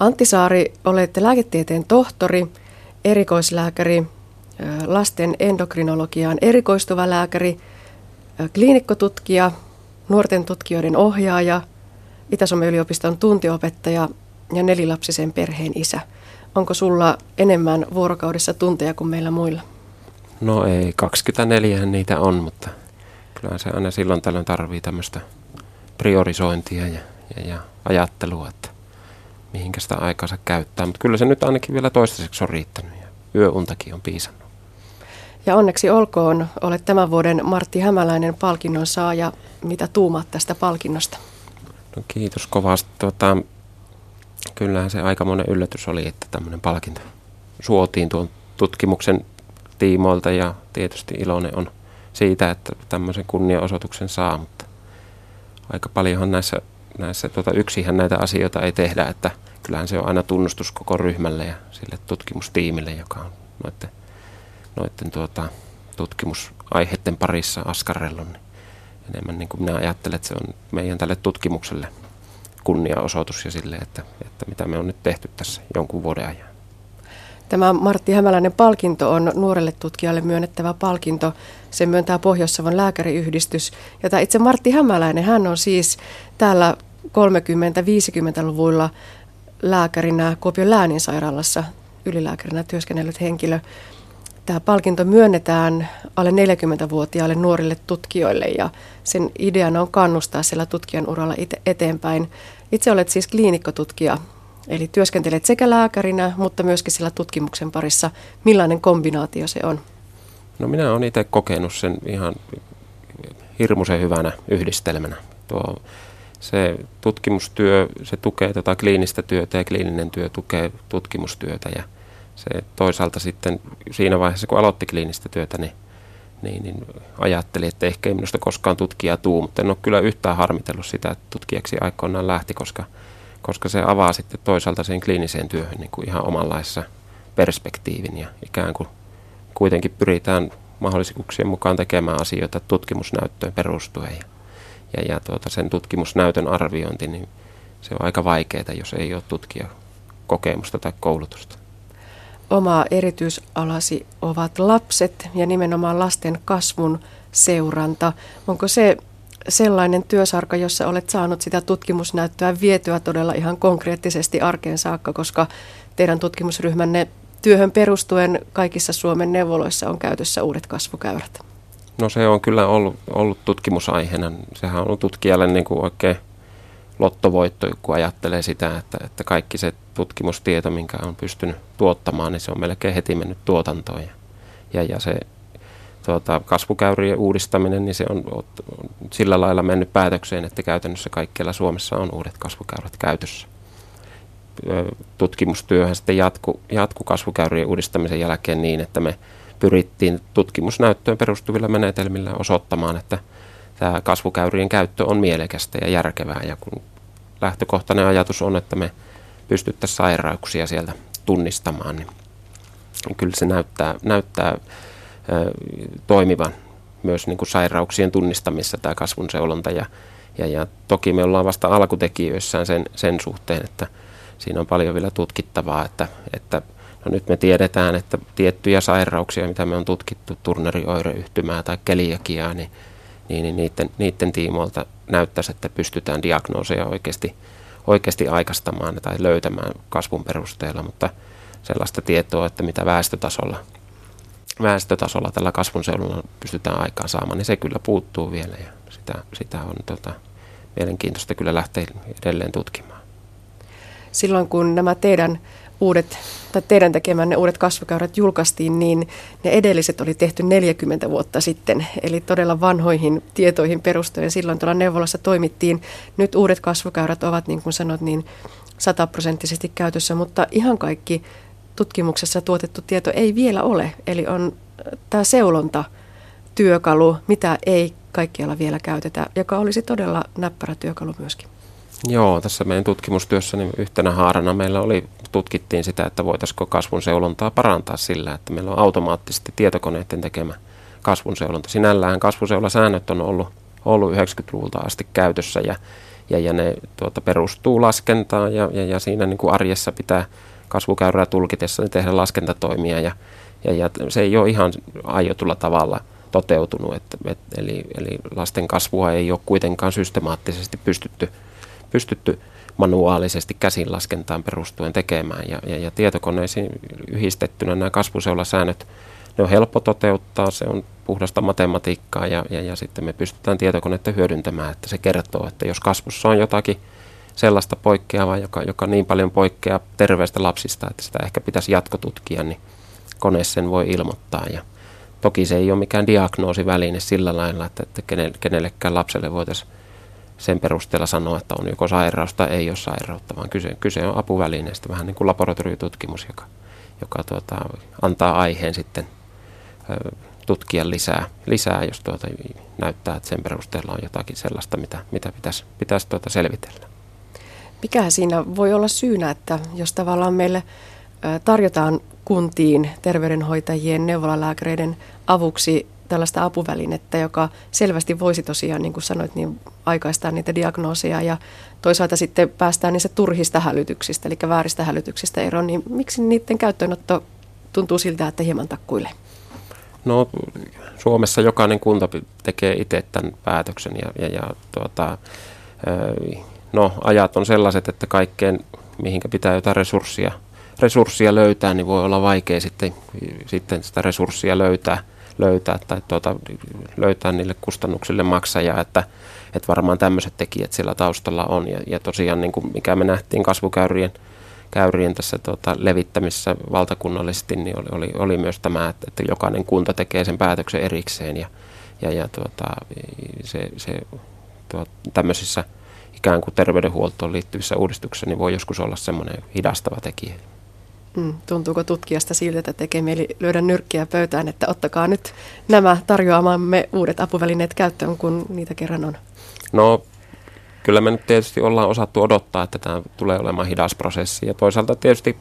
Antti Saari, olette lääketieteen tohtori, erikoislääkäri, lasten endokrinologiaan erikoistuva lääkäri, kliinikkotutkija, nuorten tutkijoiden ohjaaja, Itä-Suomen yliopiston tuntiopettaja ja nelilapsisen perheen isä. Onko sulla enemmän vuorokaudessa tunteja kuin meillä muilla? No ei, 24 niitä on, mutta kyllä se aina silloin tällöin tarvii tämmöistä priorisointia ja, ja, ja ajattelua, että mihinkä sitä aikansa käyttää. Mutta kyllä se nyt ainakin vielä toistaiseksi on riittänyt ja yöuntakin on piisannut. Ja onneksi olkoon, olet tämän vuoden Martti Hämäläinen palkinnon saaja. Mitä tuumaat tästä palkinnosta? No kiitos kovasti. Tuota, kyllähän se aikamoinen yllätys oli, että tämmöinen palkinto suotiin tuon tutkimuksen tiimoilta ja tietysti iloinen on siitä, että tämmöisen kunnianosoituksen saa, mutta aika paljonhan näissä, näissä tuota, yksihän näitä asioita ei tehdä, että kyllähän se on aina tunnustus koko ryhmälle ja sille tutkimustiimille, joka on noiden, noiden tuota, tutkimusaiheiden parissa askarrellut. Niin enemmän niin kuin minä ajattelen, että se on meidän tälle tutkimukselle kunniaosoitus ja sille, että, että mitä me on nyt tehty tässä jonkun vuoden ajan. Tämä Martti Hämäläinen palkinto on nuorelle tutkijalle myönnettävä palkinto. Se myöntää Pohjois-Savon lääkäriyhdistys. Ja tämä itse Martti Hämäläinen, hän on siis täällä 30-50-luvuilla lääkärinä Kuopion lääninsairaalassa ylilääkärinä työskennellyt henkilö. Tämä palkinto myönnetään alle 40-vuotiaille nuorille tutkijoille ja sen ideana on kannustaa siellä tutkijan uralla eteenpäin. Itse olet siis kliinikkotutkija, eli työskentelet sekä lääkärinä, mutta myöskin sillä tutkimuksen parissa. Millainen kombinaatio se on? No minä olen itse kokenut sen ihan hirmuisen hyvänä yhdistelmänä. Tuo, se tutkimustyö, se tukee tota kliinistä työtä ja kliininen työ tukee tutkimustyötä ja se toisaalta sitten siinä vaiheessa, kun aloitti kliinistä työtä, niin, niin, niin ajatteli, että ehkä ei minusta koskaan tutkija tuu, mutta en ole kyllä yhtään harmitellut sitä, että tutkijaksi aikoinaan lähti, koska, koska se avaa sitten toisaalta sen kliiniseen työhön niin kuin ihan omanlaissa perspektiivin ja ikään kuin kuitenkin pyritään mahdollisuuksien mukaan tekemään asioita tutkimusnäyttöön perustuen ja, ja, tuota, sen tutkimusnäytön arviointi, niin se on aika vaikeaa, jos ei ole tutkija kokemusta tai koulutusta. Oma erityisalasi ovat lapset ja nimenomaan lasten kasvun seuranta. Onko se sellainen työsarka, jossa olet saanut sitä tutkimusnäyttöä vietyä todella ihan konkreettisesti arkeen saakka, koska teidän tutkimusryhmänne työhön perustuen kaikissa Suomen neuvoloissa on käytössä uudet kasvukäyrät? No se on kyllä ollut, ollut tutkimusaiheena. Sehän on ollut tutkijalle niin kuin oikein lottovoitto, kun ajattelee sitä, että, että kaikki se tutkimustieto, minkä on pystynyt tuottamaan, niin se on melkein heti mennyt tuotantoon. Ja, ja, ja se tuota, kasvukäyrien uudistaminen, niin se on, on sillä lailla mennyt päätökseen, että käytännössä kaikkialla Suomessa on uudet kasvukäyrät käytössä. Tutkimustyöhän sitten jatku, jatku kasvukäyrien uudistamisen jälkeen niin, että me pyrittiin tutkimusnäyttöön perustuvilla menetelmillä osoittamaan, että tämä kasvukäyrien käyttö on mielekästä ja järkevää. Ja kun lähtökohtainen ajatus on, että me pystyttäisiin sairauksia sieltä tunnistamaan, niin kyllä se näyttää, näyttää toimivan myös niin kuin sairauksien tunnistamissa tämä kasvun seulonta. Ja, ja, ja toki me ollaan vasta alkutekijöissään sen, sen suhteen, että siinä on paljon vielä tutkittavaa, että, että no nyt me tiedetään, että tiettyjä sairauksia, mitä me on tutkittu, turnerioireyhtymää tai keliakiaa, niin niin, niin niiden, niiden tiimoilta näyttäisi, että pystytään diagnooseja oikeasti, oikeasti aikastamaan tai löytämään kasvun perusteella, mutta sellaista tietoa, että mitä väestötasolla, väestötasolla tällä kasvun seudulla pystytään aikaan saamaan, niin se kyllä puuttuu vielä ja sitä, sitä on tota, mielenkiintoista kyllä lähteä edelleen tutkimaan. Silloin kun nämä teidän uudet, tai teidän tekemänne uudet kasvukäyrät julkaistiin, niin ne edelliset oli tehty 40 vuotta sitten, eli todella vanhoihin tietoihin perustuen. Silloin tuolla neuvolassa toimittiin. Nyt uudet kasvukäyrät ovat, niin kuin sanot, niin sataprosenttisesti käytössä, mutta ihan kaikki tutkimuksessa tuotettu tieto ei vielä ole. Eli on äh, tämä seulonta työkalu, mitä ei kaikkialla vielä käytetä, joka olisi todella näppärä työkalu myöskin. Joo, tässä meidän tutkimustyössä niin yhtenä haarana meillä oli, tutkittiin sitä, että voitaisiko kasvun seulontaa parantaa sillä, että meillä on automaattisesti tietokoneiden tekemä kasvun seulonta. Sinällään kasvuseulasäännöt on ollut, ollut 90-luvulta asti käytössä ja, ja, ja ne tuota, perustuu laskentaan ja, ja, ja siinä niin kuin arjessa pitää kasvukäyrää tulkitessa niin tehdä laskentatoimia ja, ja, ja se ei ole ihan aiotulla tavalla toteutunut, että, et, eli, eli lasten kasvua ei ole kuitenkaan systemaattisesti pystytty, pystytty manuaalisesti käsinlaskentaan perustuen tekemään. Ja, ja, ja tietokoneisiin yhdistettynä nämä kasvuseulasäännöt, ne on helppo toteuttaa, se on puhdasta matematiikkaa ja, ja, ja sitten me pystytään tietokonetta hyödyntämään, että se kertoo, että jos kasvussa on jotakin sellaista poikkeavaa, joka, joka niin paljon poikkeaa terveistä lapsista, että sitä ehkä pitäisi jatkotutkia, niin kone sen voi ilmoittaa. Ja toki se ei ole mikään diagnoosiväline sillä lailla, että, että kenellekään lapselle voitaisiin sen perusteella sanoa, että on joko sairaus tai ei ole sairautta, vaan kyse, kyse on apuvälineestä, vähän niin kuin laboratoriotutkimus, joka, joka tuota, antaa aiheen sitten tutkia lisää, lisää jos tuota, näyttää, että sen perusteella on jotakin sellaista, mitä, mitä pitäisi, pitäisi tuota selvitellä. Mikä siinä voi olla syynä, että jos tavallaan meille tarjotaan kuntiin terveydenhoitajien, neuvolalääkäreiden avuksi tällaista apuvälinettä, joka selvästi voisi tosiaan, niin kuin sanoit, niin aikaistaa niitä diagnooseja ja toisaalta sitten päästään niistä turhista hälytyksistä, eli vääristä hälytyksistä eroon, niin miksi niiden käyttöönotto tuntuu siltä, että hieman takkuilee? No Suomessa jokainen kunta tekee itse tämän päätöksen ja, ja, ja tuota, no, ajat on sellaiset, että kaikkeen, mihinkä pitää jotain resurssia, resurssia löytää, niin voi olla vaikea sitten, sitten sitä resurssia löytää, löytää tai tuota, löytää niille kustannuksille maksajaa, että, että varmaan tämmöiset tekijät siellä taustalla on. Ja, ja tosiaan, niin kuin mikä me nähtiin kasvukäyrien käyrien tässä tuota, levittämisessä valtakunnallisesti, niin oli, oli, oli myös tämä, että, että jokainen kunta tekee sen päätöksen erikseen ja, ja, ja tuota, se, se tuota, tämmöisissä ikään kuin terveydenhuoltoon liittyvissä uudistuksissa niin voi joskus olla semmoinen hidastava tekijä. Mm, tuntuuko tutkijasta siltä, että tekee mieli lyödä nyrkkiä pöytään, että ottakaa nyt nämä tarjoamamme uudet apuvälineet käyttöön, kun niitä kerran on? No kyllä me nyt tietysti ollaan osattu odottaa, että tämä tulee olemaan hidas prosessi. Ja toisaalta tietysti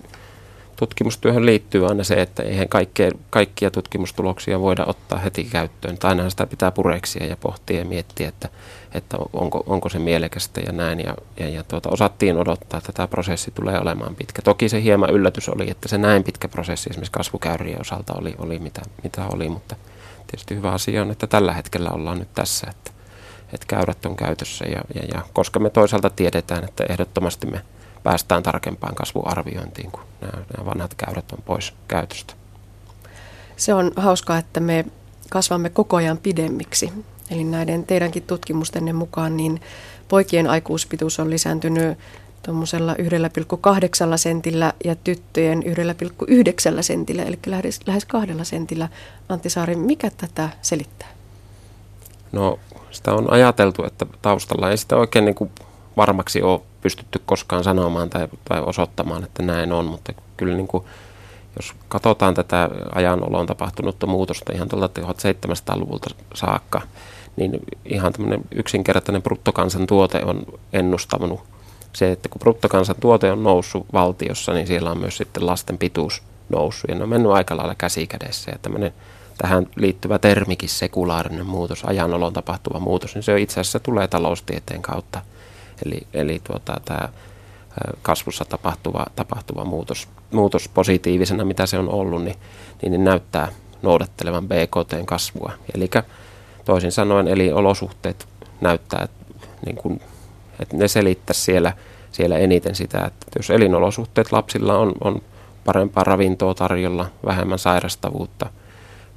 tutkimustyöhön liittyy aina se, että eihän kaikkea, kaikkia tutkimustuloksia voida ottaa heti käyttöön. Tai aina sitä pitää pureksia ja pohtia ja miettiä, että, että onko, onko se mielekästä ja näin. Ja, ja, ja tuota, osattiin odottaa, että tämä prosessi tulee olemaan pitkä. Toki se hieman yllätys oli, että se näin pitkä prosessi esimerkiksi kasvukäyrien osalta oli, oli mitä, mitä oli, mutta tietysti hyvä asia on, että tällä hetkellä ollaan nyt tässä, että että käyrät on käytössä ja, ja, ja koska me toisaalta tiedetään, että ehdottomasti me päästään tarkempaan kasvuarviointiin, kun nämä, nämä vanhat käyrät on pois käytöstä. Se on hauskaa, että me kasvamme koko ajan pidemmiksi. Eli näiden teidänkin tutkimustenne mukaan niin poikien aikuispituus on lisääntynyt tuommoisella 1,8 sentillä ja tyttöjen 1,9 sentillä, eli lähes, lähes kahdella sentillä. Antti Saari, mikä tätä selittää? No sitä on ajateltu, että taustalla ei sitä oikein niin kuin varmaksi ole pystytty koskaan sanomaan tai, tai osoittamaan, että näin on, mutta kyllä niin kuin, jos katsotaan tätä ajanolon tapahtunutta muutosta ihan tuolta 1700-luvulta saakka, niin ihan tämmöinen yksinkertainen bruttokansantuote on ennustanut se, että kun bruttokansantuote on noussut valtiossa, niin siellä on myös sitten lasten pituus noussut ja ne on mennyt aika lailla käsi kädessä ja tämmöinen tähän liittyvä termikin, sekulaarinen muutos, ajanolon tapahtuva muutos, niin se itse asiassa tulee taloustieteen kautta. Eli, eli tuota, tämä kasvussa tapahtuva, tapahtuva muutos, muutos positiivisena, mitä se on ollut, niin, niin, niin näyttää noudattelevan BKTn kasvua. Eli toisin sanoen, eli olosuhteet näyttää, että, niin kuin, että ne selittäisi siellä, siellä eniten sitä, että jos elinolosuhteet lapsilla on, on parempaa ravintoa tarjolla, vähemmän sairastavuutta –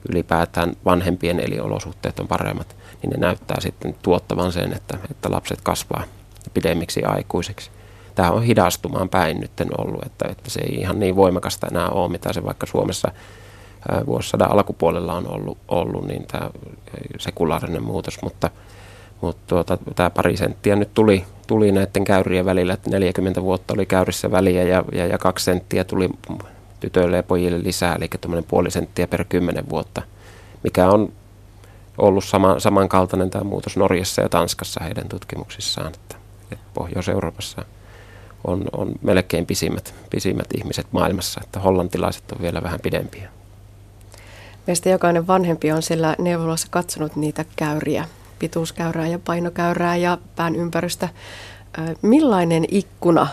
ylipäätään vanhempien eliolosuhteet on paremmat, niin ne näyttää sitten tuottavan sen, että, että lapset kasvaa pidemmiksi aikuisiksi. Tämä on hidastumaan päin nyt ollut, että, että se ei ihan niin voimakasta enää ole, mitä se vaikka Suomessa vuosisadan alkupuolella on ollut, ollut niin tämä sekulaarinen muutos, mutta, mutta tuota, tämä pari senttiä nyt tuli, tuli näiden käyrien välillä, että 40 vuotta oli käyrissä väliä ja, ja, ja kaksi senttiä tuli tytöille ja pojille lisää, eli tuommoinen puoli senttiä per kymmenen vuotta, mikä on ollut sama, samankaltainen tämä muutos Norjassa ja Tanskassa heidän tutkimuksissaan, että, että Pohjois-Euroopassa on, on melkein pisimmät, pisimmät ihmiset maailmassa, että hollantilaiset on vielä vähän pidempiä. Meistä jokainen vanhempi on siellä neuvolassa katsonut niitä käyriä, pituuskäyrää ja painokäyrää ja pään ympärystä Millainen ikkuna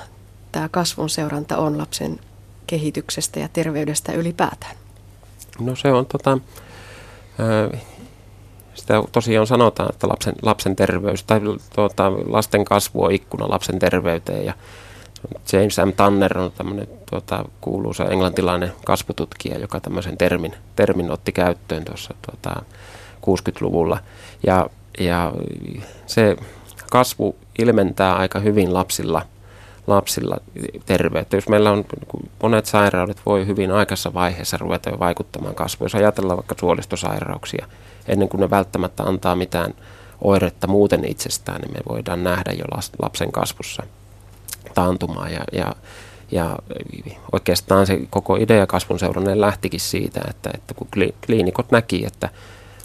tämä kasvun seuranta on lapsen kehityksestä ja terveydestä ylipäätään? No se on tota, sitä tosiaan sanotaan, että lapsen, lapsen terveys tai tuota, lasten kasvu on ikkuna lapsen terveyteen ja James M. Tanner on tämmöinen tuota, kuuluisa englantilainen kasvututkija, joka tämmöisen termin, termin otti käyttöön tuossa tuota, 60-luvulla. Ja, ja se kasvu ilmentää aika hyvin lapsilla, lapsilla terveyttä. Jos meillä on monet sairaudet, voi hyvin aikaisessa vaiheessa ruveta jo vaikuttamaan kasvuun. Jos ajatellaan vaikka suolistosairauksia, ennen kuin ne välttämättä antaa mitään oiretta muuten itsestään, niin me voidaan nähdä jo lapsen kasvussa taantumaa. Ja, ja, ja oikeastaan se koko idea kasvun seuranneen lähtikin siitä, että, että kun kliinikot näki, että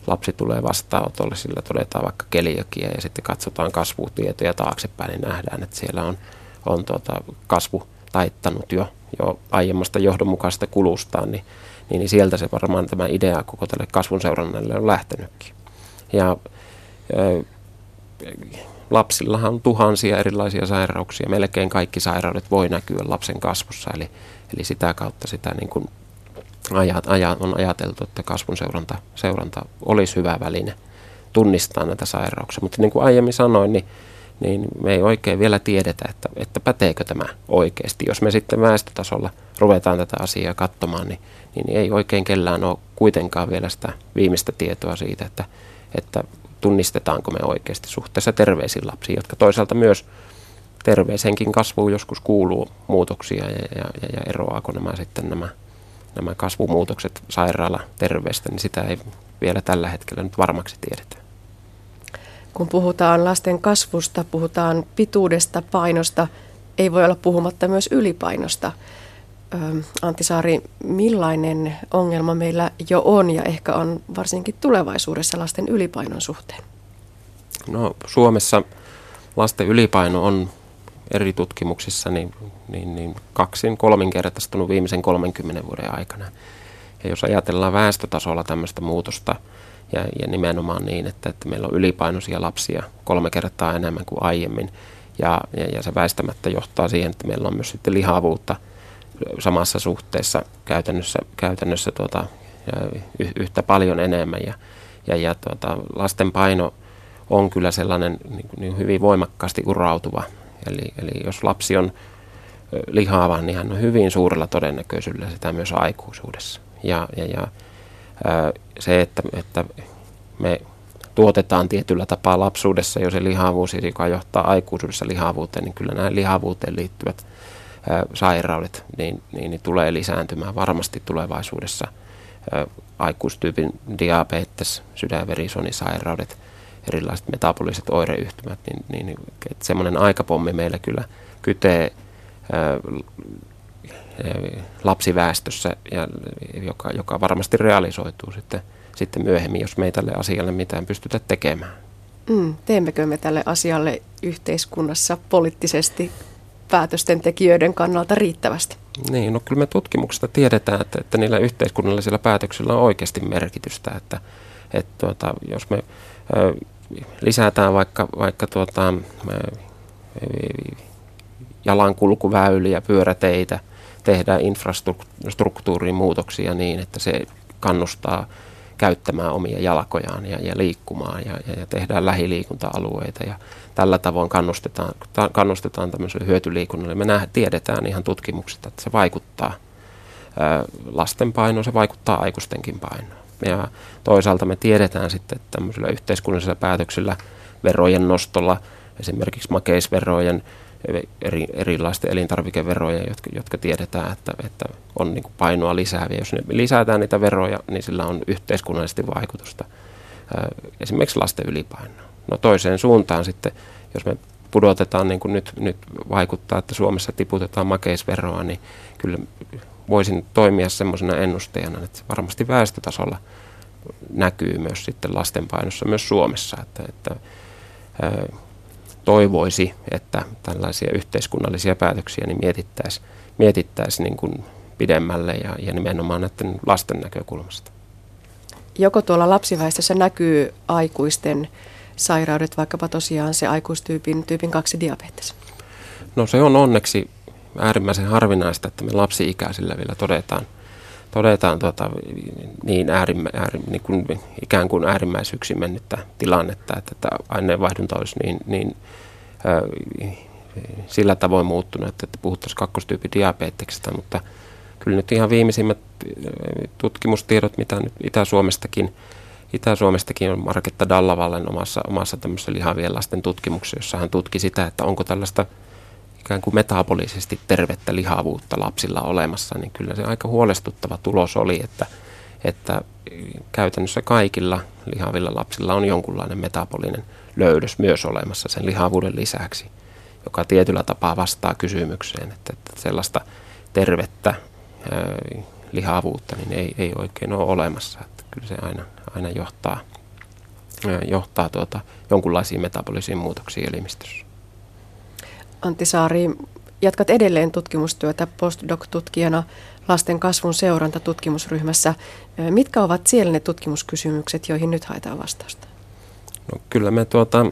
lapsi tulee vastaanotolle, sillä todetaan vaikka keliakia ja sitten katsotaan kasvutietoja taaksepäin, niin nähdään, että siellä on, on tuota kasvu taittanut jo, jo aiemmasta johdonmukaisesta kulustaan, niin, niin, niin sieltä se varmaan tämä idea koko tälle kasvun seurannalle on lähtenytkin. Ja lapsillahan on tuhansia erilaisia sairauksia. Melkein kaikki sairaudet voi näkyä lapsen kasvussa, eli, eli sitä kautta sitä niin kuin ajat, ajat, on ajateltu, että kasvun seuranta, seuranta olisi hyvä väline tunnistaa näitä sairauksia. Mutta niin kuin aiemmin sanoin, niin, niin me ei oikein vielä tiedetä, että, että päteekö tämä oikeasti. Jos me sitten väestötasolla ruvetaan tätä asiaa katsomaan, niin, niin ei oikein kellään ole kuitenkaan vielä sitä viimeistä tietoa siitä, että, että tunnistetaanko me oikeasti suhteessa terveisiin lapsiin, jotka toisaalta myös terveeseenkin kasvuun joskus kuuluu muutoksia ja, ja, ja, ja eroaako nämä sitten nämä nämä kasvumuutokset sairaala terveestä, niin sitä ei vielä tällä hetkellä nyt varmaksi tiedetä. Kun puhutaan lasten kasvusta, puhutaan pituudesta, painosta, ei voi olla puhumatta myös ylipainosta. Antti Saari, millainen ongelma meillä jo on ja ehkä on varsinkin tulevaisuudessa lasten ylipainon suhteen? No Suomessa lasten ylipaino on eri tutkimuksissa niin, niin, niin kaksin kolminkertaistunut viimeisen 30 vuoden aikana. Ja jos ajatellaan väestötasolla tämmöistä muutosta, ja, ja nimenomaan niin, että, että meillä on ylipainoisia lapsia kolme kertaa enemmän kuin aiemmin, ja, ja, ja se väistämättä johtaa siihen, että meillä on myös sitten lihavuutta samassa suhteessa käytännössä, käytännössä tuota, yhtä paljon enemmän. Ja, ja, ja tuota, lasten paino on kyllä sellainen niin, niin hyvin voimakkaasti urautuva Eli, eli jos lapsi on lihava, niin hän on hyvin suurella todennäköisyydellä sitä myös aikuisuudessa. Ja, ja, ja se, että, että me tuotetaan tietyllä tapaa lapsuudessa jo se lihavuus, joka johtaa aikuisuudessa lihavuuteen, niin kyllä nämä lihavuuteen liittyvät ää, sairaudet niin, niin, niin tulee lisääntymään varmasti tulevaisuudessa. Ää, aikuistyypin diabetes, sydänverisuonisairaudet, erilaiset metaboliset oireyhtymät, niin, niin, niin että semmoinen aikapommi meillä kyllä kytee ää, lapsiväestössä, ja, joka, joka varmasti realisoituu sitten, sitten myöhemmin, jos me ei tälle asialle mitään pystytä tekemään. Mm, teemmekö me tälle asialle yhteiskunnassa poliittisesti päätösten tekijöiden kannalta riittävästi? Niin, no kyllä me tutkimuksesta tiedetään, että, että niillä yhteiskunnallisilla päätöksillä on oikeasti merkitystä, että, että tuota, jos me lisätään vaikka, vaikka tuota, jalankulkuväyliä, pyöräteitä, tehdään infrastruktuurin muutoksia niin, että se kannustaa käyttämään omia jalkojaan ja, ja liikkumaan ja, ja, ja tehdään lähiliikunta-alueita ja tällä tavoin kannustetaan, ta, kannustetaan tämmöiselle hyötyliikunnalle. Me nähdään, tiedetään ihan tutkimuksista, että se vaikuttaa ää, lasten painoon, se vaikuttaa aikuistenkin painoon. Ja toisaalta me tiedetään sitten, että tämmöisillä yhteiskunnallisilla päätöksillä, verojen nostolla, esimerkiksi makeisverojen, eri, erilaisten elintarvikeverojen, jotka, jotka tiedetään, että, että on niin kuin painoa lisääviä. Jos ne lisätään niitä veroja, niin sillä on yhteiskunnallisesti vaikutusta esimerkiksi lasten ylipainoa. No toiseen suuntaan sitten, jos me pudotetaan, niin kuin nyt, nyt vaikuttaa, että Suomessa tiputetaan makeisveroa, niin kyllä voisin toimia semmoisena ennusteena, että varmasti väestötasolla näkyy myös sitten lastenpainossa myös Suomessa, että, että toivoisi, että tällaisia yhteiskunnallisia päätöksiä niin mietittäisiin mietittäisi niin kuin pidemmälle ja, ja nimenomaan näiden lasten näkökulmasta. Joko tuolla lapsiväestössä näkyy aikuisten sairaudet, vaikkapa tosiaan se aikuistyypin tyypin 2 diabetes? No se on onneksi äärimmäisen harvinaista, että me lapsi-ikäisillä vielä todetaan, todetaan tuota, niin, äärimmä, ääri, niin kuin, ikään kuin äärimmäisyyksi mennyttä tilannetta, että tämä aineenvaihdunta olisi niin, niin äh, sillä tavoin muuttunut, että, että puhuttaisiin kakkostyypin diabeteksestä, mutta kyllä nyt ihan viimeisimmät tutkimustiedot, mitä nyt Itä-Suomestakin Itä-Suomestakin on Marketta Dallavallen omassa, omassa tämmöisessä lihavien lasten tutkimuksessa, jossa hän tutki sitä, että onko tällaista ikään kuin metabolisesti tervettä lihavuutta lapsilla olemassa, niin kyllä se aika huolestuttava tulos oli, että, että käytännössä kaikilla lihavilla lapsilla on jonkunlainen metabolinen löydös myös olemassa sen lihavuuden lisäksi, joka tietyllä tapaa vastaa kysymykseen, että, että sellaista tervettä ää, lihavuutta niin ei, ei oikein ole olemassa. Että kyllä se aina, aina johtaa, ää, johtaa tuota, jonkunlaisiin metabolisiin muutoksiin elimistössä. Antti Saari, jatkat edelleen tutkimustyötä postdoc-tutkijana lasten kasvun seuranta tutkimusryhmässä. Mitkä ovat siellä ne tutkimuskysymykset, joihin nyt haetaan vastausta? No, kyllä me, tuota,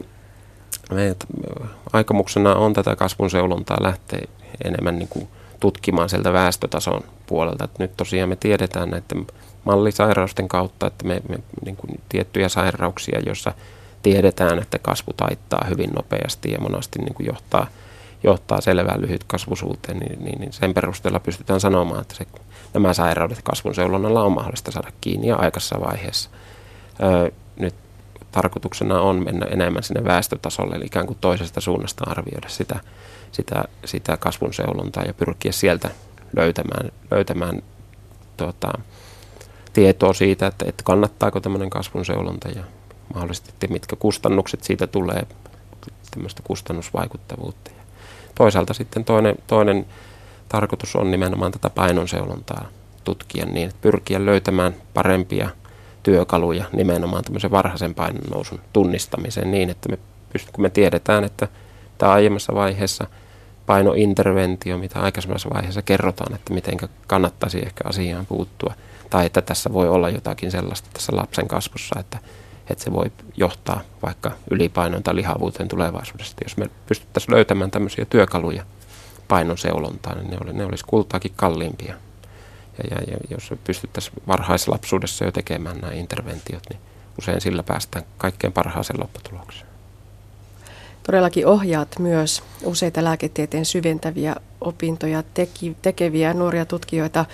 me aikomuksena on tätä kasvun seulontaa lähteä enemmän niin kuin tutkimaan sieltä väestötason puolelta. Et nyt tosiaan me tiedetään näiden mallisairausten kautta, että me, me niin kuin tiettyjä sairauksia, joissa tiedetään, että kasvu taittaa hyvin nopeasti ja monasti niin kuin johtaa – johtaa selvään lyhytkasvuisuuteen, niin, niin, niin sen perusteella pystytään sanomaan, että se, nämä sairaudet kasvun seulonnalla on mahdollista saada kiinni ja aikaisessa vaiheessa. Öö, nyt tarkoituksena on mennä enemmän sinne väestötasolle, eli ikään kuin toisesta suunnasta arvioida sitä, sitä, sitä kasvun seulontaa ja pyrkiä sieltä löytämään, löytämään tuota, tietoa siitä, että, että kannattaako tämmöinen kasvun seulonta ja mahdollisesti mitkä kustannukset siitä tulee, tämmöistä kustannusvaikuttavuutta. Toisaalta sitten toinen, toinen tarkoitus on nimenomaan tätä painonseulontaa tutkia niin, että pyrkiä löytämään parempia työkaluja nimenomaan tämmöisen varhaisen painon nousun tunnistamiseen niin, että me pystyt, kun me tiedetään, että tämä aiemmassa vaiheessa painointerventio, mitä aikaisemmassa vaiheessa kerrotaan, että miten kannattaisi ehkä asiaan puuttua, tai että tässä voi olla jotakin sellaista tässä lapsen kasvussa, että että se voi johtaa vaikka ylipainoon tai lihavuuteen tulevaisuudessa. Jos me pystyttäisiin löytämään tämmöisiä työkaluja painon seulontaan, niin ne, oli, ne olisi kultaakin kalliimpia. Ja, ja, ja jos pystyttäisiin varhaislapsuudessa jo tekemään nämä interventiot, niin usein sillä päästään kaikkein parhaaseen lopputulokseen. Todellakin ohjaat myös useita lääketieteen syventäviä opintoja teki, tekeviä nuoria tutkijoita.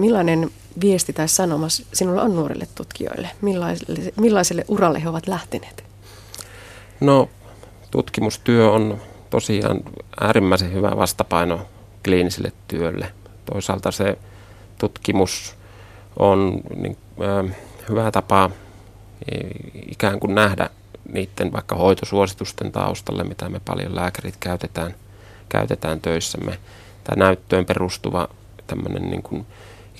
Millainen viesti tai sanoma sinulla on nuorille tutkijoille? Millaiselle, millaiselle uralle he ovat lähteneet? No, tutkimustyö on tosiaan äärimmäisen hyvä vastapaino kliiniselle työlle. Toisaalta se tutkimus on niin, äh, hyvä tapa ikään kuin nähdä niiden vaikka hoitosuositusten taustalle, mitä me paljon lääkärit käytetään, käytetään töissämme. Tämä näyttöön perustuva tämmöinen niin kuin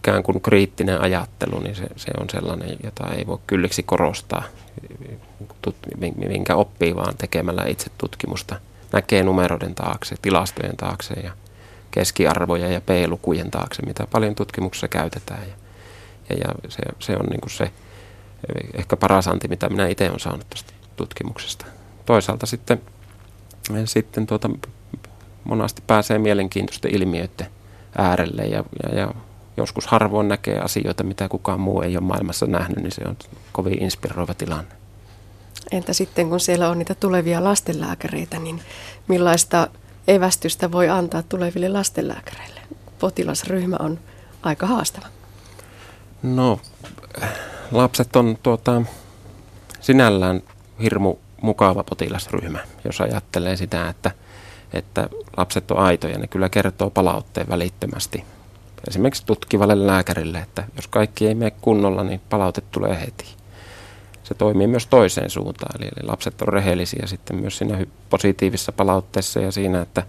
ikään kuin kriittinen ajattelu, niin se, se on sellainen, jota ei voi kylliksi korostaa, minkä oppii vaan tekemällä itse tutkimusta. Näkee numeroiden taakse, tilastojen taakse ja keskiarvoja ja P-lukujen taakse, mitä paljon tutkimuksessa käytetään. Ja, ja, ja se, se on niin kuin se ehkä paras anti, mitä minä itse olen saanut tästä tutkimuksesta. Toisaalta sitten, sitten tuota, monasti pääsee mielenkiintoisten ilmiöiden äärelle ja, ja, ja joskus harvoin näkee asioita, mitä kukaan muu ei ole maailmassa nähnyt, niin se on kovin inspiroiva tilanne. Entä sitten, kun siellä on niitä tulevia lastenlääkäreitä, niin millaista evästystä voi antaa tuleville lastenlääkäreille? Potilasryhmä on aika haastava. No, lapset on tuota, sinällään hirmu mukava potilasryhmä, jos ajattelee sitä, että, että lapset on aitoja. Ne kyllä kertoo palautteen välittömästi esimerkiksi tutkivalle lääkärille, että jos kaikki ei mene kunnolla, niin palaute tulee heti. Se toimii myös toiseen suuntaan, eli lapset on rehellisiä sitten myös siinä positiivisessa palautteessa ja siinä, että,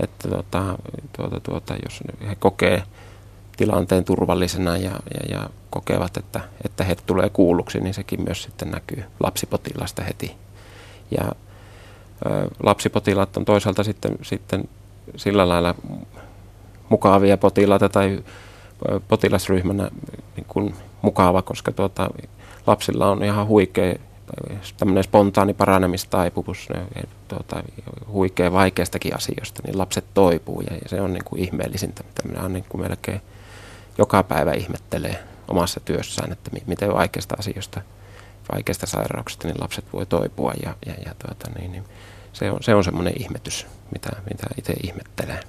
että tuota, tuota, tuota, jos he kokee tilanteen turvallisena ja, ja, ja kokevat, että, että he tulee kuulluksi, niin sekin myös sitten näkyy lapsipotilaasta heti. Ja ö, lapsipotilaat on toisaalta sitten, sitten sillä lailla mukavia potilaita tai potilasryhmänä niin kuin mukava, koska tuota, lapsilla on ihan huikea spontaani paranemistaipumus, ne, tuota, huikea vaikeistakin asioista, niin lapset toipuu ja, ja se on niin kuin ihmeellisintä, mitä minä on niin kuin melkein joka päivä ihmettelee omassa työssään, että miten vaikeista asioista, vaikeista sairauksista niin lapset voi toipua ja, ja, ja tuota, niin, niin se on, se on semmoinen ihmetys, mitä, mitä itse ihmettelee.